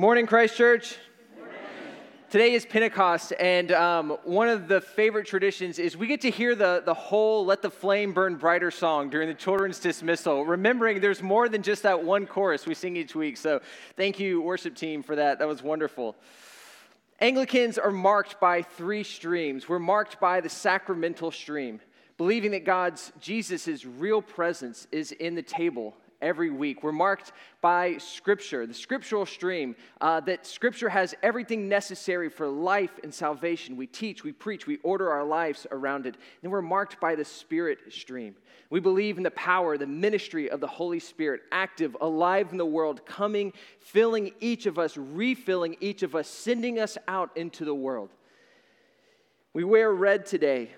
Morning, Christ Church. Today is Pentecost, and um, one of the favorite traditions is we get to hear the, the whole Let the Flame Burn Brighter song during the children's dismissal, remembering there's more than just that one chorus we sing each week. So thank you, worship team, for that. That was wonderful. Anglicans are marked by three streams. We're marked by the sacramental stream, believing that God's, Jesus' real presence is in the table every week. We're marked by Scripture, the scriptural stream, uh, that Scripture has everything necessary for life and salvation. We teach, we preach, we order our lives around it. And we're marked by the Spirit stream. We believe in the power, the ministry of the Holy Spirit, active, alive in the world, coming, filling each of us, refilling each of us, sending us out into the world. We wear red today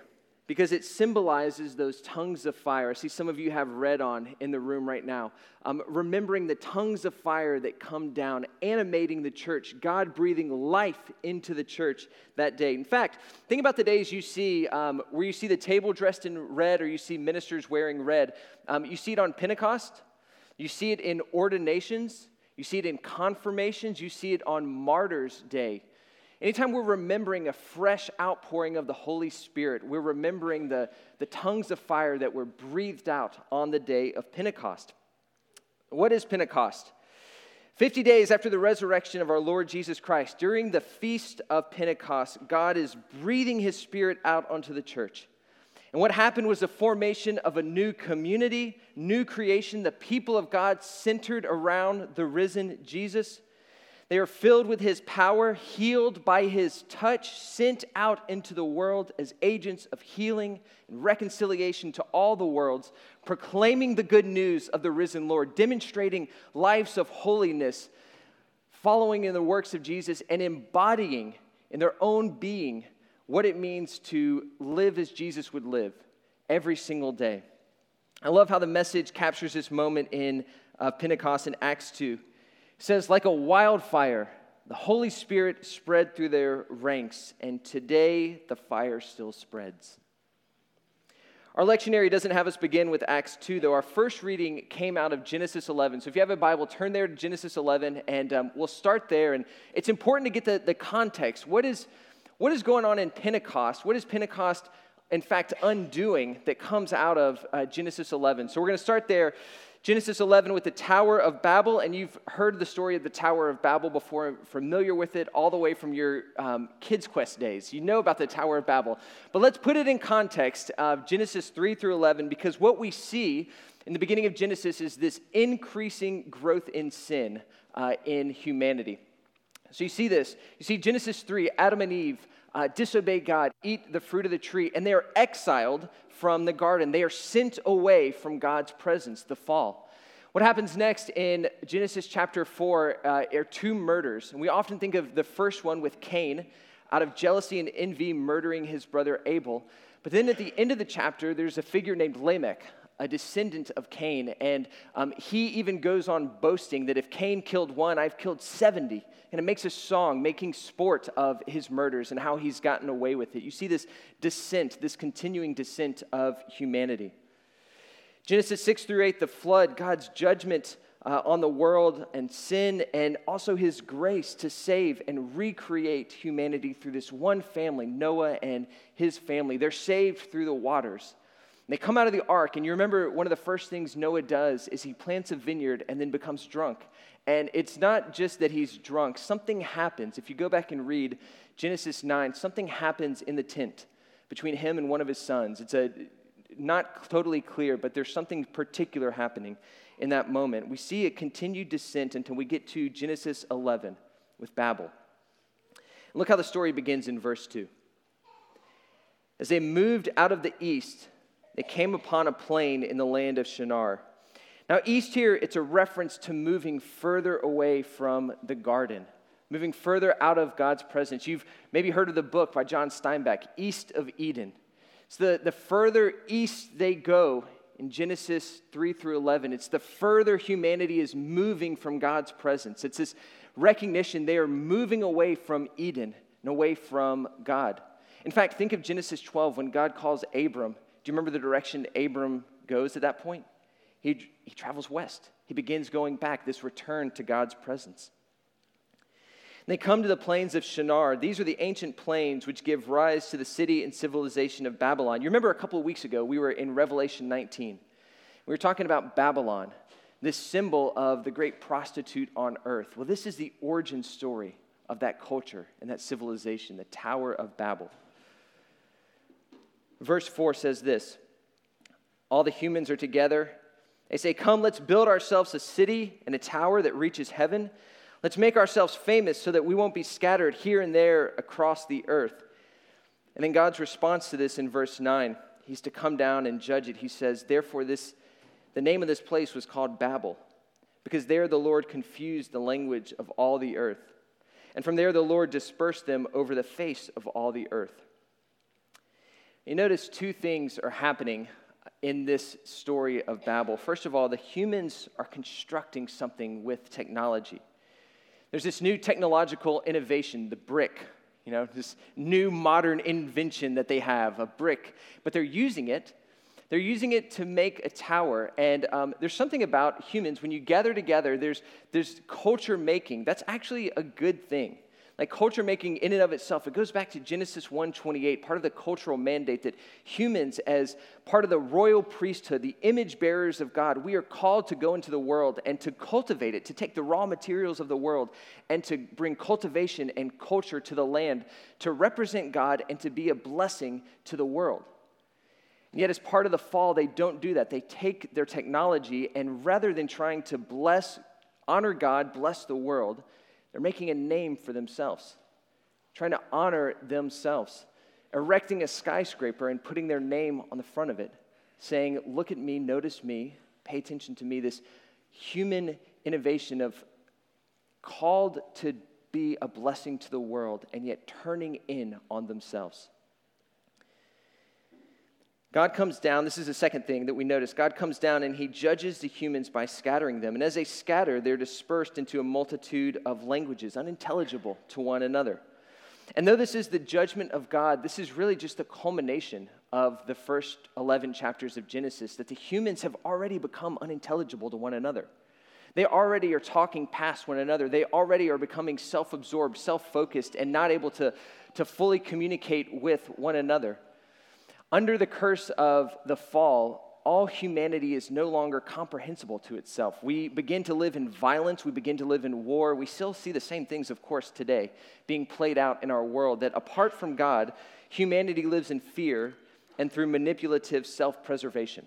because it symbolizes those tongues of fire. I see some of you have red on in the room right now. Um, remembering the tongues of fire that come down, animating the church, God breathing life into the church that day. In fact, think about the days you see um, where you see the table dressed in red or you see ministers wearing red. Um, you see it on Pentecost, you see it in ordinations, you see it in confirmations, you see it on Martyrs' Day. Anytime we're remembering a fresh outpouring of the Holy Spirit, we're remembering the, the tongues of fire that were breathed out on the day of Pentecost. What is Pentecost? 50 days after the resurrection of our Lord Jesus Christ, during the feast of Pentecost, God is breathing his spirit out onto the church. And what happened was the formation of a new community, new creation, the people of God centered around the risen Jesus. They are filled with his power, healed by his touch, sent out into the world as agents of healing and reconciliation to all the worlds, proclaiming the good news of the risen Lord, demonstrating lives of holiness, following in the works of Jesus, and embodying in their own being what it means to live as Jesus would live every single day. I love how the message captures this moment in uh, Pentecost in Acts 2 says, like a wildfire, the Holy Spirit spread through their ranks, and today the fire still spreads. Our lectionary doesn't have us begin with Acts 2, though. Our first reading came out of Genesis 11. So if you have a Bible, turn there to Genesis 11, and um, we'll start there. And it's important to get the, the context. What is, what is going on in Pentecost? What is Pentecost, in fact, undoing that comes out of uh, Genesis 11? So we're going to start there. Genesis 11 with the Tower of Babel, and you've heard the story of the Tower of Babel before, familiar with it all the way from your um, Kids Quest days. You know about the Tower of Babel. But let's put it in context of Genesis 3 through 11, because what we see in the beginning of Genesis is this increasing growth in sin uh, in humanity. So you see this. You see Genesis 3, Adam and Eve uh, disobey God, eat the fruit of the tree, and they are exiled from the garden. They are sent away from God's presence, the fall. What happens next in Genesis chapter 4 uh, are two murders. And we often think of the first one with Cain, out of jealousy and envy, murdering his brother Abel. But then at the end of the chapter, there's a figure named Lamech, a descendant of Cain. And um, he even goes on boasting that if Cain killed one, I've killed 70. And it makes a song making sport of his murders and how he's gotten away with it. You see this descent, this continuing descent of humanity. Genesis 6 through 8, the flood, God's judgment uh, on the world and sin, and also his grace to save and recreate humanity through this one family, Noah and his family. They're saved through the waters. They come out of the ark, and you remember one of the first things Noah does is he plants a vineyard and then becomes drunk. And it's not just that he's drunk, something happens. If you go back and read Genesis 9, something happens in the tent between him and one of his sons. It's a not totally clear, but there's something particular happening in that moment. We see a continued descent until we get to Genesis 11 with Babel. Look how the story begins in verse 2. As they moved out of the east, they came upon a plain in the land of Shinar. Now, east here, it's a reference to moving further away from the garden, moving further out of God's presence. You've maybe heard of the book by John Steinbeck, East of Eden. It's the, the further east they go in Genesis 3 through 11, it's the further humanity is moving from God's presence. It's this recognition they are moving away from Eden and away from God. In fact, think of Genesis 12 when God calls Abram you remember the direction Abram goes at that point? He, he travels west. He begins going back, this return to God's presence. They come to the plains of Shinar. These are the ancient plains which give rise to the city and civilization of Babylon. You remember a couple of weeks ago, we were in Revelation 19. We were talking about Babylon, this symbol of the great prostitute on earth. Well, this is the origin story of that culture and that civilization, the Tower of Babel. Verse 4 says this All the humans are together. They say, Come, let's build ourselves a city and a tower that reaches heaven Let's make ourselves famous so that we won't be scattered here and there across the earth. And then God's response to this in verse 9, he's to come down and judge it. He says, Therefore, this, the name of this place was called Babel, because there the Lord confused the language of all the earth. And from there the Lord dispersed them over the face of all the earth. You notice two things are happening in this story of Babel. First of all, the humans are constructing something with technology. There's this new technological innovation, the brick, you know, this new modern invention that they have, a brick, but they're using it. They're using it to make a tower. And um, there's something about humans, when you gather together, there's, there's culture making. That's actually a good thing like culture making in and of itself it goes back to genesis 1.28 part of the cultural mandate that humans as part of the royal priesthood the image bearers of god we are called to go into the world and to cultivate it to take the raw materials of the world and to bring cultivation and culture to the land to represent god and to be a blessing to the world and yet, as part of the fall, they don't do that. They take their technology and rather than trying to bless, honor God, bless the world, they're making a name for themselves, trying to honor themselves, erecting a skyscraper and putting their name on the front of it, saying, Look at me, notice me, pay attention to me. This human innovation of called to be a blessing to the world and yet turning in on themselves. God comes down, this is the second thing that we notice. God comes down and he judges the humans by scattering them. And as they scatter, they're dispersed into a multitude of languages, unintelligible to one another. And though this is the judgment of God, this is really just the culmination of the first 11 chapters of Genesis that the humans have already become unintelligible to one another. They already are talking past one another. They already are becoming self absorbed, self focused, and not able to, to fully communicate with one another. Under the curse of the fall, all humanity is no longer comprehensible to itself. We begin to live in violence, we begin to live in war. We still see the same things, of course, today being played out in our world that apart from God, humanity lives in fear and through manipulative self preservation.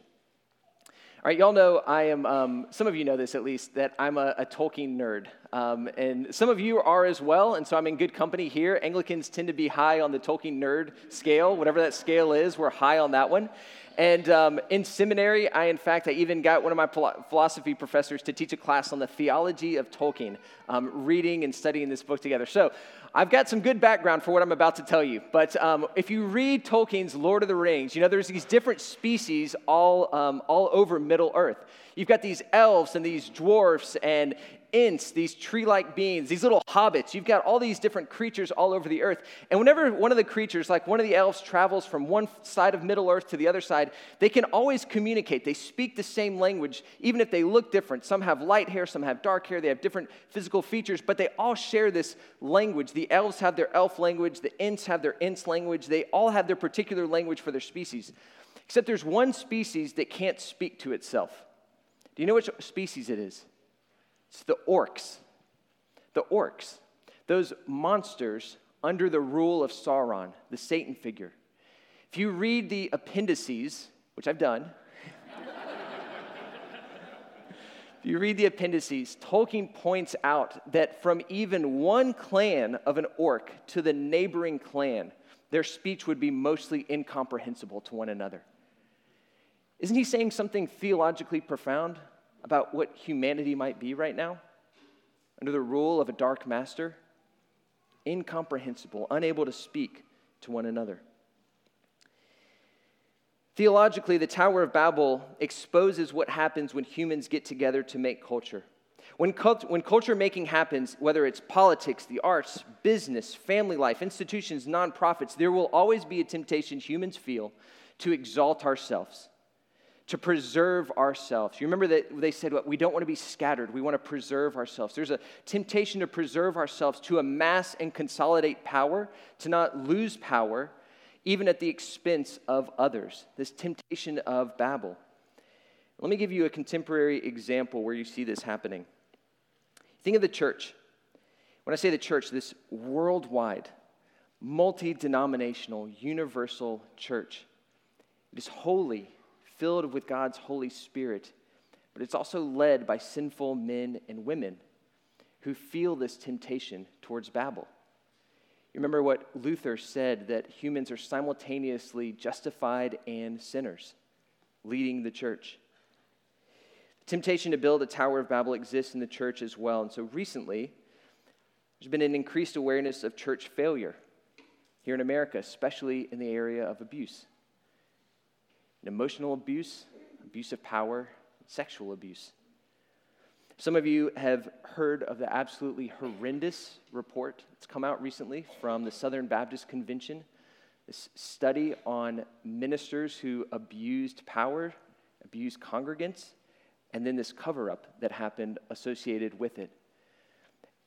All right, y'all know I am, um, some of you know this at least, that I'm a, a Tolkien nerd. Um, and some of you are as well, and so I'm in good company here. Anglicans tend to be high on the Tolkien nerd scale, whatever that scale is, we're high on that one. And um, in seminary, I, in fact, I even got one of my philosophy professors to teach a class on the theology of Tolkien, um, reading and studying this book together. So I've got some good background for what I'm about to tell you. But um, if you read Tolkien's Lord of the Rings, you know, there's these different species all, um, all over Middle Earth. You've got these elves and these dwarfs and Ents, these tree like beings, these little hobbits. You've got all these different creatures all over the earth. And whenever one of the creatures, like one of the elves, travels from one side of Middle Earth to the other side, they can always communicate. They speak the same language, even if they look different. Some have light hair, some have dark hair, they have different physical features, but they all share this language. The elves have their elf language, the Ents have their Ents language, they all have their particular language for their species. Except there's one species that can't speak to itself. Do you know which species it is? It's the orcs. The orcs, those monsters under the rule of Sauron, the Satan figure. If you read the appendices, which I've done, if you read the appendices, Tolkien points out that from even one clan of an orc to the neighboring clan, their speech would be mostly incomprehensible to one another. Isn't he saying something theologically profound? About what humanity might be right now under the rule of a dark master? Incomprehensible, unable to speak to one another. Theologically, the Tower of Babel exposes what happens when humans get together to make culture. When, cult- when culture making happens, whether it's politics, the arts, business, family life, institutions, nonprofits, there will always be a temptation humans feel to exalt ourselves to preserve ourselves. You remember that they said, well, we don't want to be scattered, we want to preserve ourselves. There's a temptation to preserve ourselves, to amass and consolidate power, to not lose power, even at the expense of others. This temptation of Babel. Let me give you a contemporary example where you see this happening. Think of the church. When I say the church, this worldwide, multi denominational, universal church. It is holy filled with God's Holy Spirit, but it's also led by sinful men and women who feel this temptation towards Babel. You remember what Luther said that humans are simultaneously justified and sinners, leading the church. The temptation to build a Tower of Babel exists in the church as well. And so recently, there's been an increased awareness of church failure here in America, especially in the area of abuse emotional abuse, abuse of power, sexual abuse. Some of you have heard of the absolutely horrendous report that's come out recently from the Southern Baptist Convention. This study on ministers who abused power, abused congregants, and then this cover up that happened associated with it.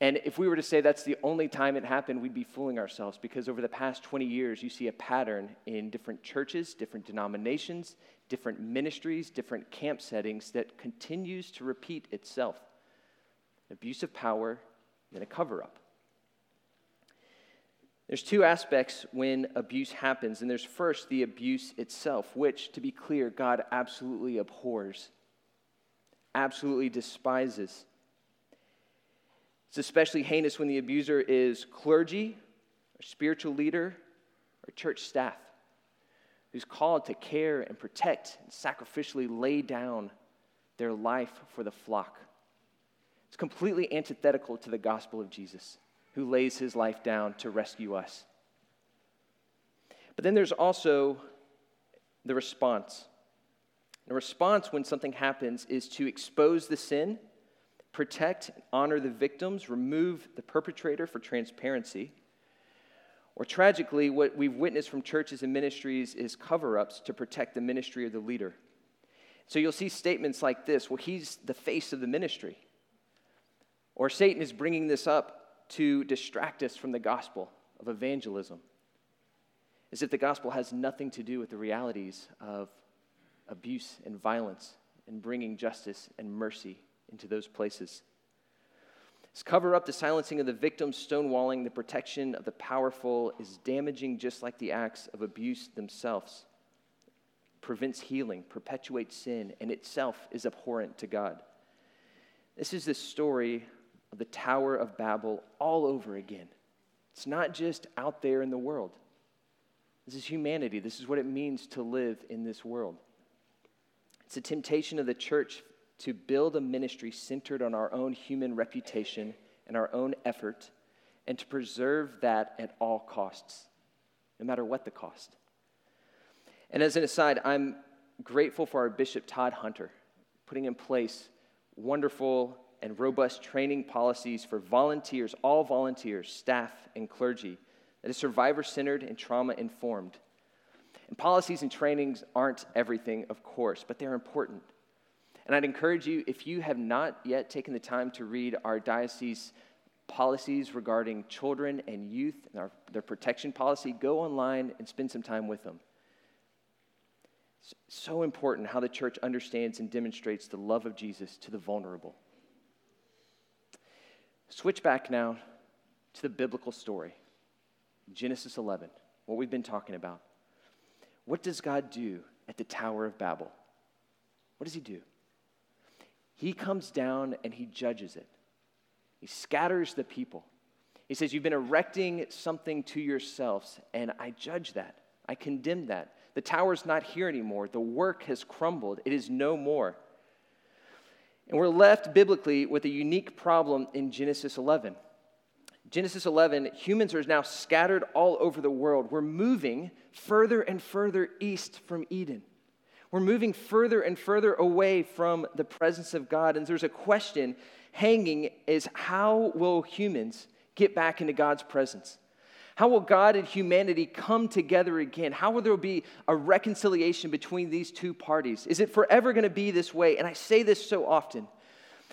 And if we were to say that's the only time it happened, we'd be fooling ourselves because over the past 20 years, you see a pattern in different churches, different denominations, different ministries, different camp settings that continues to repeat itself abuse of power, and a cover up. There's two aspects when abuse happens, and there's first the abuse itself, which, to be clear, God absolutely abhors, absolutely despises. It's especially heinous when the abuser is clergy, or spiritual leader, or church staff who's called to care and protect and sacrificially lay down their life for the flock. It's completely antithetical to the gospel of Jesus, who lays his life down to rescue us. But then there's also the response. The response when something happens is to expose the sin protect honor the victims, remove the perpetrator for transparency. Or tragically, what we've witnessed from churches and ministries is cover ups to protect the ministry of the leader. So you'll see statements like this well, he's the face of the ministry. Or Satan is bringing this up to distract us from the gospel of evangelism, as if the gospel has nothing to do with the realities of abuse and violence and bringing justice and mercy into those places. This cover up the silencing of the victims, stonewalling the protection of the powerful is damaging just like the acts of abuse themselves. Prevents healing, perpetuates sin, and itself is abhorrent to God. This is the story of the Tower of Babel all over again. It's not just out there in the world. This is humanity. This is what it means to live in this world. It's a temptation of the church to build a ministry centered on our own human reputation and our own effort, and to preserve that at all costs, no matter what the cost. And as an aside, I'm grateful for our Bishop Todd Hunter putting in place wonderful and robust training policies for volunteers, all volunteers, staff, and clergy that is survivor centered and trauma informed. And policies and trainings aren't everything, of course, but they're important. And I'd encourage you, if you have not yet taken the time to read our diocese policies regarding children and youth and our, their protection policy, go online and spend some time with them. It's so important how the church understands and demonstrates the love of Jesus to the vulnerable. Switch back now to the biblical story Genesis 11, what we've been talking about. What does God do at the Tower of Babel? What does he do? He comes down and he judges it. He scatters the people. He says, You've been erecting something to yourselves, and I judge that. I condemn that. The tower's not here anymore. The work has crumbled, it is no more. And we're left biblically with a unique problem in Genesis 11. Genesis 11, humans are now scattered all over the world. We're moving further and further east from Eden. We're moving further and further away from the presence of God. And there's a question hanging is how will humans get back into God's presence? How will God and humanity come together again? How will there be a reconciliation between these two parties? Is it forever going to be this way? And I say this so often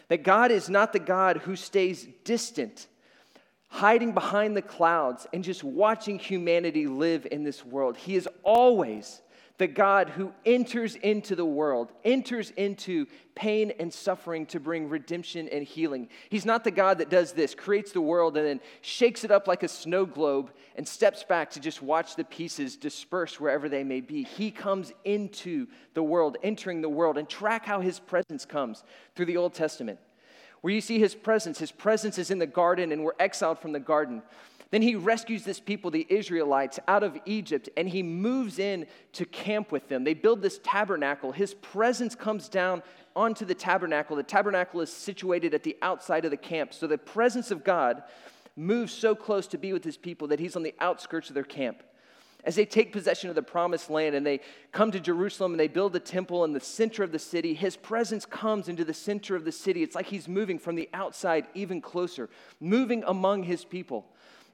that God is not the God who stays distant, hiding behind the clouds and just watching humanity live in this world. He is always the God who enters into the world, enters into pain and suffering to bring redemption and healing. He's not the God that does this, creates the world and then shakes it up like a snow globe and steps back to just watch the pieces disperse wherever they may be. He comes into the world, entering the world, and track how his presence comes through the Old Testament. Where you see his presence, his presence is in the garden, and we're exiled from the garden. Then he rescues this people, the Israelites, out of Egypt, and he moves in to camp with them. They build this tabernacle. His presence comes down onto the tabernacle. The tabernacle is situated at the outside of the camp. So the presence of God moves so close to be with his people that he's on the outskirts of their camp. As they take possession of the promised land and they come to Jerusalem and they build the temple in the center of the city, his presence comes into the center of the city. It's like he's moving from the outside even closer, moving among his people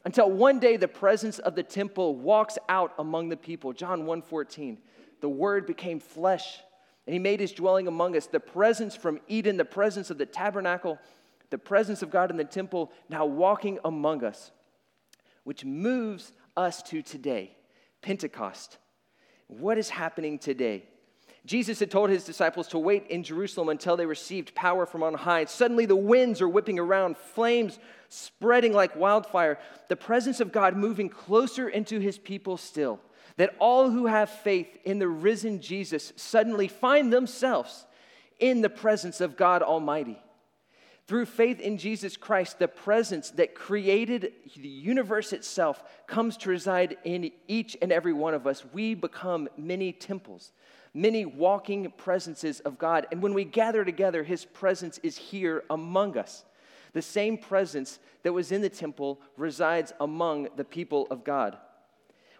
until one day the presence of the temple walks out among the people. John 1:14. The word became flesh and he made his dwelling among us. The presence from Eden, the presence of the tabernacle, the presence of God in the temple now walking among us, which moves us to today, Pentecost. What is happening today? Jesus had told his disciples to wait in Jerusalem until they received power from on high. Suddenly, the winds are whipping around, flames spreading like wildfire, the presence of God moving closer into his people still. That all who have faith in the risen Jesus suddenly find themselves in the presence of God Almighty. Through faith in Jesus Christ, the presence that created the universe itself comes to reside in each and every one of us. We become many temples many walking presences of God. And when we gather together, his presence is here among us. The same presence that was in the temple resides among the people of God.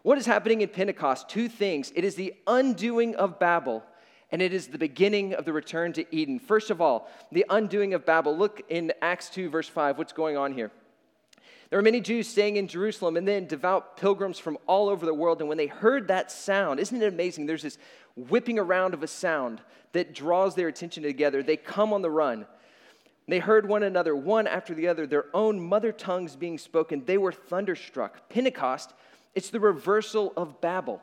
What is happening in Pentecost? Two things it is the undoing of Babel. And it is the beginning of the return to Eden. First of all, the undoing of Babel. Look in Acts 2, verse 5. What's going on here? There were many Jews staying in Jerusalem and then devout pilgrims from all over the world. And when they heard that sound, isn't it amazing? There's this whipping around of a sound that draws their attention together. They come on the run. They heard one another, one after the other, their own mother tongues being spoken. They were thunderstruck. Pentecost, it's the reversal of Babel.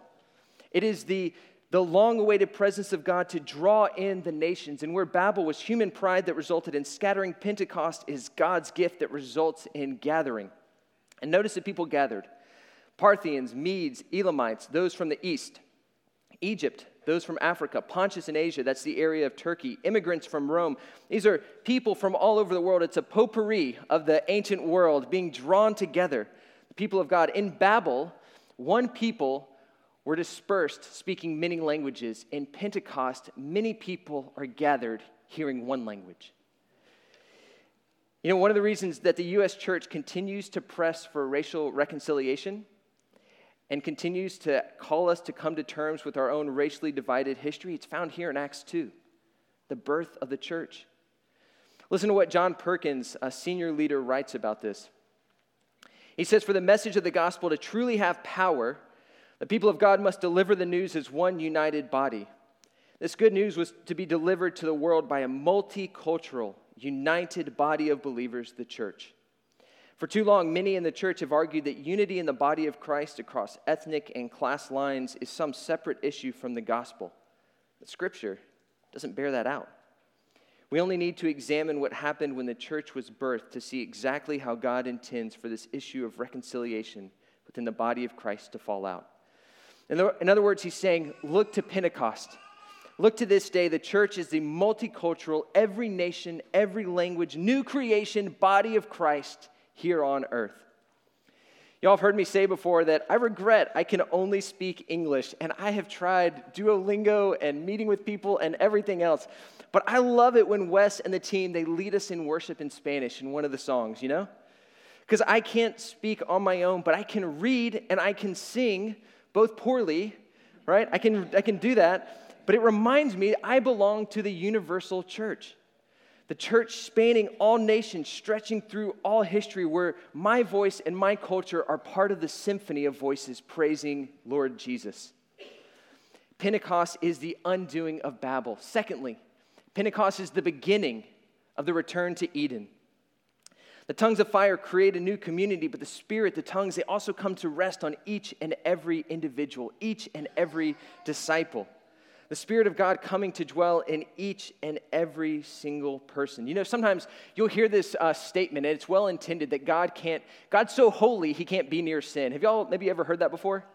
It is the, the long awaited presence of God to draw in the nations. And where Babel was human pride that resulted in scattering, Pentecost is God's gift that results in gathering. And notice that people gathered Parthians, Medes, Elamites, those from the east, Egypt, those from Africa, Pontus and Asia, that's the area of Turkey, immigrants from Rome. These are people from all over the world. It's a potpourri of the ancient world being drawn together, the people of God. In Babel, one people were dispersed speaking many languages. In Pentecost, many people are gathered hearing one language. You know, one of the reasons that the U.S. church continues to press for racial reconciliation and continues to call us to come to terms with our own racially divided history, it's found here in Acts 2, the birth of the church. Listen to what John Perkins, a senior leader, writes about this. He says, For the message of the gospel to truly have power, the people of God must deliver the news as one united body. This good news was to be delivered to the world by a multicultural, united body of believers, the church. For too long, many in the church have argued that unity in the body of Christ across ethnic and class lines is some separate issue from the gospel. But Scripture doesn't bear that out. We only need to examine what happened when the church was birthed to see exactly how God intends for this issue of reconciliation within the body of Christ to fall out. In other words, he's saying, look to Pentecost. Look to this day. The church is the multicultural, every nation, every language, new creation body of Christ here on earth. Y'all have heard me say before that I regret I can only speak English, and I have tried Duolingo and meeting with people and everything else. But I love it when Wes and the team they lead us in worship in Spanish in one of the songs, you know? Because I can't speak on my own, but I can read and I can sing both poorly, right? I can I can do that, but it reminds me I belong to the universal church. The church spanning all nations, stretching through all history, where my voice and my culture are part of the symphony of voices praising Lord Jesus. Pentecost is the undoing of Babel. Secondly, Pentecost is the beginning of the return to Eden. The tongues of fire create a new community, but the Spirit, the tongues, they also come to rest on each and every individual, each and every disciple. The Spirit of God coming to dwell in each and every single person. You know, sometimes you'll hear this uh, statement, and it's well intended that God can't, God's so holy, he can't be near sin. Have y'all maybe ever heard that before?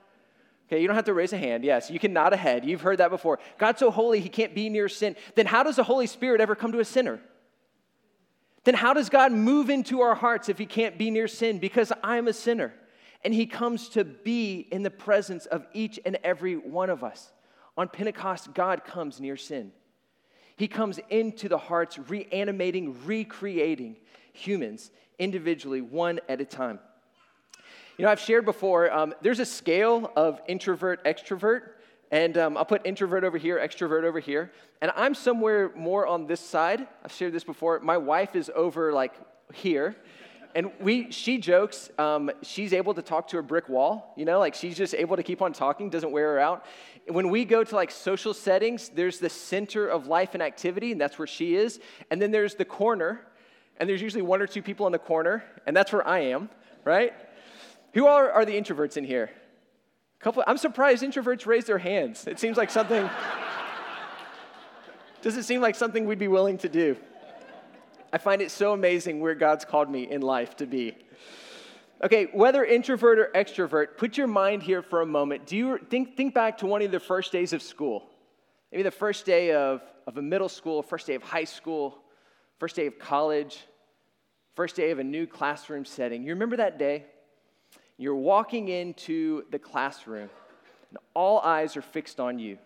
Okay, you don't have to raise a hand. Yes, you can nod a head. You've heard that before. God's so holy, he can't be near sin. Then how does the Holy Spirit ever come to a sinner? Then how does God move into our hearts if He can't be near sin? Because I'm a sinner. And He comes to be in the presence of each and every one of us. On Pentecost, God comes near sin. He comes into the hearts, reanimating, recreating humans individually, one at a time. You know, I've shared before, um, there's a scale of introvert, extrovert. And um, I'll put introvert over here, extrovert over here. And I'm somewhere more on this side. I've shared this before. My wife is over like here. And we, she jokes, um, she's able to talk to a brick wall, you know, like she's just able to keep on talking, doesn't wear her out. When we go to like social settings, there's the center of life and activity, and that's where she is. And then there's the corner, and there's usually one or two people in the corner, and that's where I am, right? Who are, are the introverts in here? Couple, I'm surprised introverts raise their hands. It seems like something. does it seem like something we'd be willing to do? I find it so amazing where God's called me in life to be. Okay, whether introvert or extrovert, put your mind here for a moment. Do you think, think back to one of the first days of school? Maybe the first day of, of a middle school, first day of high school, first day of college, first day of a new classroom setting. You remember that day? You're walking into the classroom, and all eyes are fixed on you.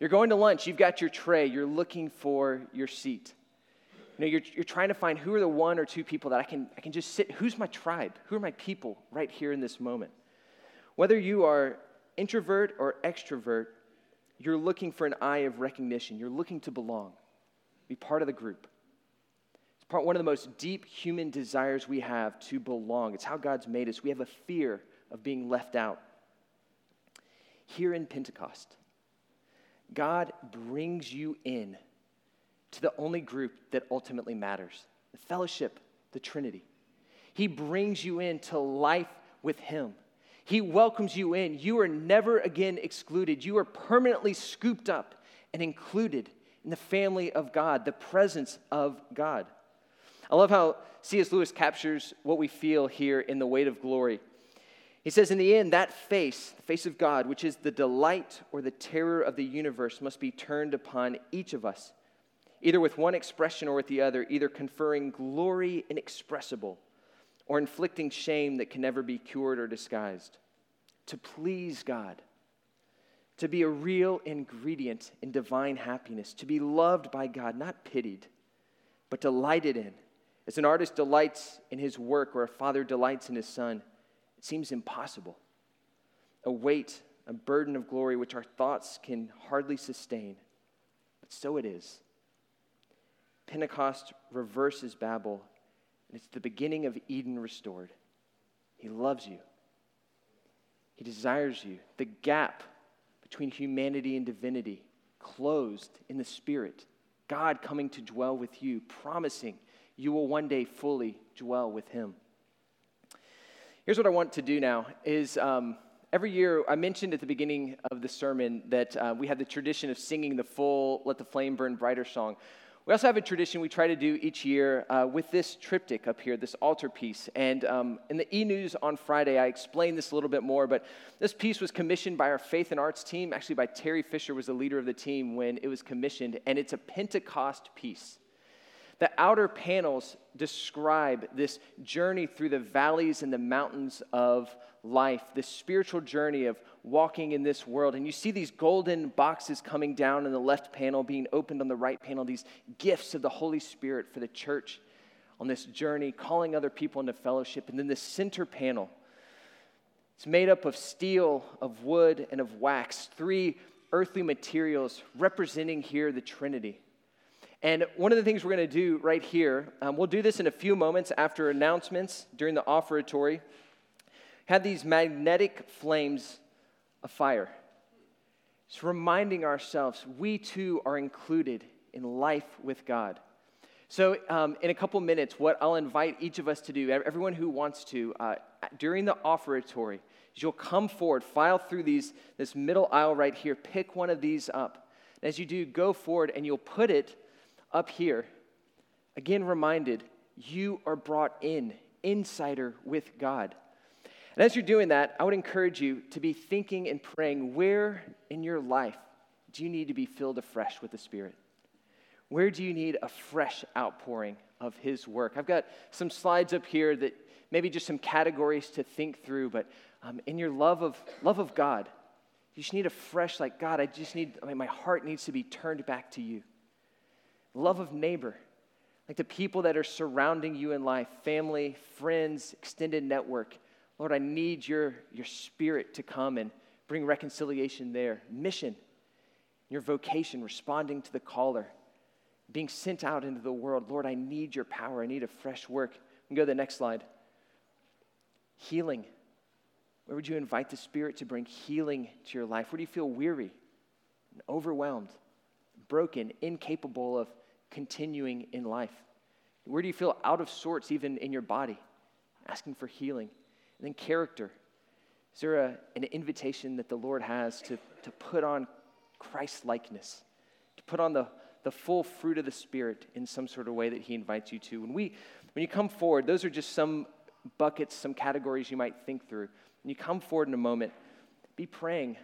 You're going to lunch, you've got your tray, you're looking for your seat. You know, you're, you're trying to find who are the one or two people that I can, I can just sit, who's my tribe? Who are my people right here in this moment? Whether you are introvert or extrovert, you're looking for an eye of recognition. You're looking to belong, be part of the group part, one of the most deep human desires we have to belong. It's how God's made us. We have a fear of being left out. Here in Pentecost, God brings you in to the only group that ultimately matters the fellowship, the Trinity. He brings you into life with Him. He welcomes you in. You are never again excluded. You are permanently scooped up and included in the family of God, the presence of God. I love how C.S. Lewis captures what we feel here in the weight of glory. He says, In the end, that face, the face of God, which is the delight or the terror of the universe, must be turned upon each of us, either with one expression or with the other, either conferring glory inexpressible or inflicting shame that can never be cured or disguised. To please God, to be a real ingredient in divine happiness, to be loved by God, not pitied, but delighted in as an artist delights in his work or a father delights in his son, it seems impossible. A weight, a burden of glory which our thoughts can hardly sustain. But so it is. Pentecost reverses Babel, and it's the beginning of Eden restored. He loves you, He desires you. The gap between humanity and divinity closed in the Spirit. God coming to dwell with you, promising you will one day fully dwell with him. Here's what I want to do now is um, every year, I mentioned at the beginning of the sermon that uh, we have the tradition of singing the full Let the Flame Burn Brighter song. We also have a tradition we try to do each year uh, with this triptych up here, this altar piece. And um, in the e news on Friday, I explained this a little bit more, but this piece was commissioned by our faith and arts team. Actually, by Terry Fisher was the leader of the team when it was commissioned, and it's a Pentecost piece. The outer panels describe this journey through the valleys and the mountains of life, this spiritual journey of walking in this world. And you see these golden boxes coming down in the left panel, being opened on the right panel, these gifts of the Holy Spirit for the church on this journey, calling other people into fellowship. And then the center panel, it's made up of steel, of wood, and of wax, three earthly materials representing here the Trinity. And one of the things we're going to do right here, um, we'll do this in a few moments after announcements during the offertory, have these magnetic flames of fire. It's reminding ourselves we too are included in life with God. So, um, in a couple minutes, what I'll invite each of us to do, everyone who wants to, uh, during the offertory, is you'll come forward, file through these, this middle aisle right here, pick one of these up. And as you do, go forward and you'll put it up here. Again, reminded, you are brought in, insider with God. And as you're doing that, I would encourage you to be thinking and praying where in your life do you need to be filled afresh with the Spirit? Where do you need a fresh outpouring of His work? I've got some slides up here that maybe just some categories to think through, but um, in your love of, love of God, you just need a fresh, like, God, I just need, I mean, my heart needs to be turned back to you. Love of neighbor, like the people that are surrounding you in life, family, friends, extended network. Lord, I need your, your spirit to come and bring reconciliation there. Mission, your vocation, responding to the caller being sent out into the world. Lord, I need your power. I need a fresh work. Can go to the next slide. Healing. Where would you invite the Spirit to bring healing to your life? Where do you feel weary and overwhelmed, broken, incapable of continuing in life? Where do you feel out of sorts, even in your body? Asking for healing. And then character. Is there a, an invitation that the Lord has to, to put on Christ likeness, to put on the the full fruit of the Spirit in some sort of way that He invites you to. When, we, when you come forward, those are just some buckets, some categories you might think through. When you come forward in a moment, be praying,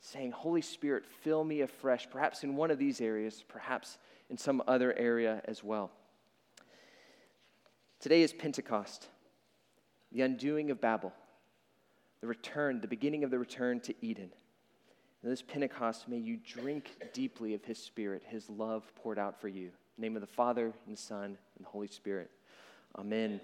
saying, Holy Spirit, fill me afresh, perhaps in one of these areas, perhaps in some other area as well. Today is Pentecost, the undoing of Babel, the return, the beginning of the return to Eden. And this Pentecost, may you drink deeply of his spirit, his love poured out for you. name of the Father, and the Son, and the Holy Spirit. Amen.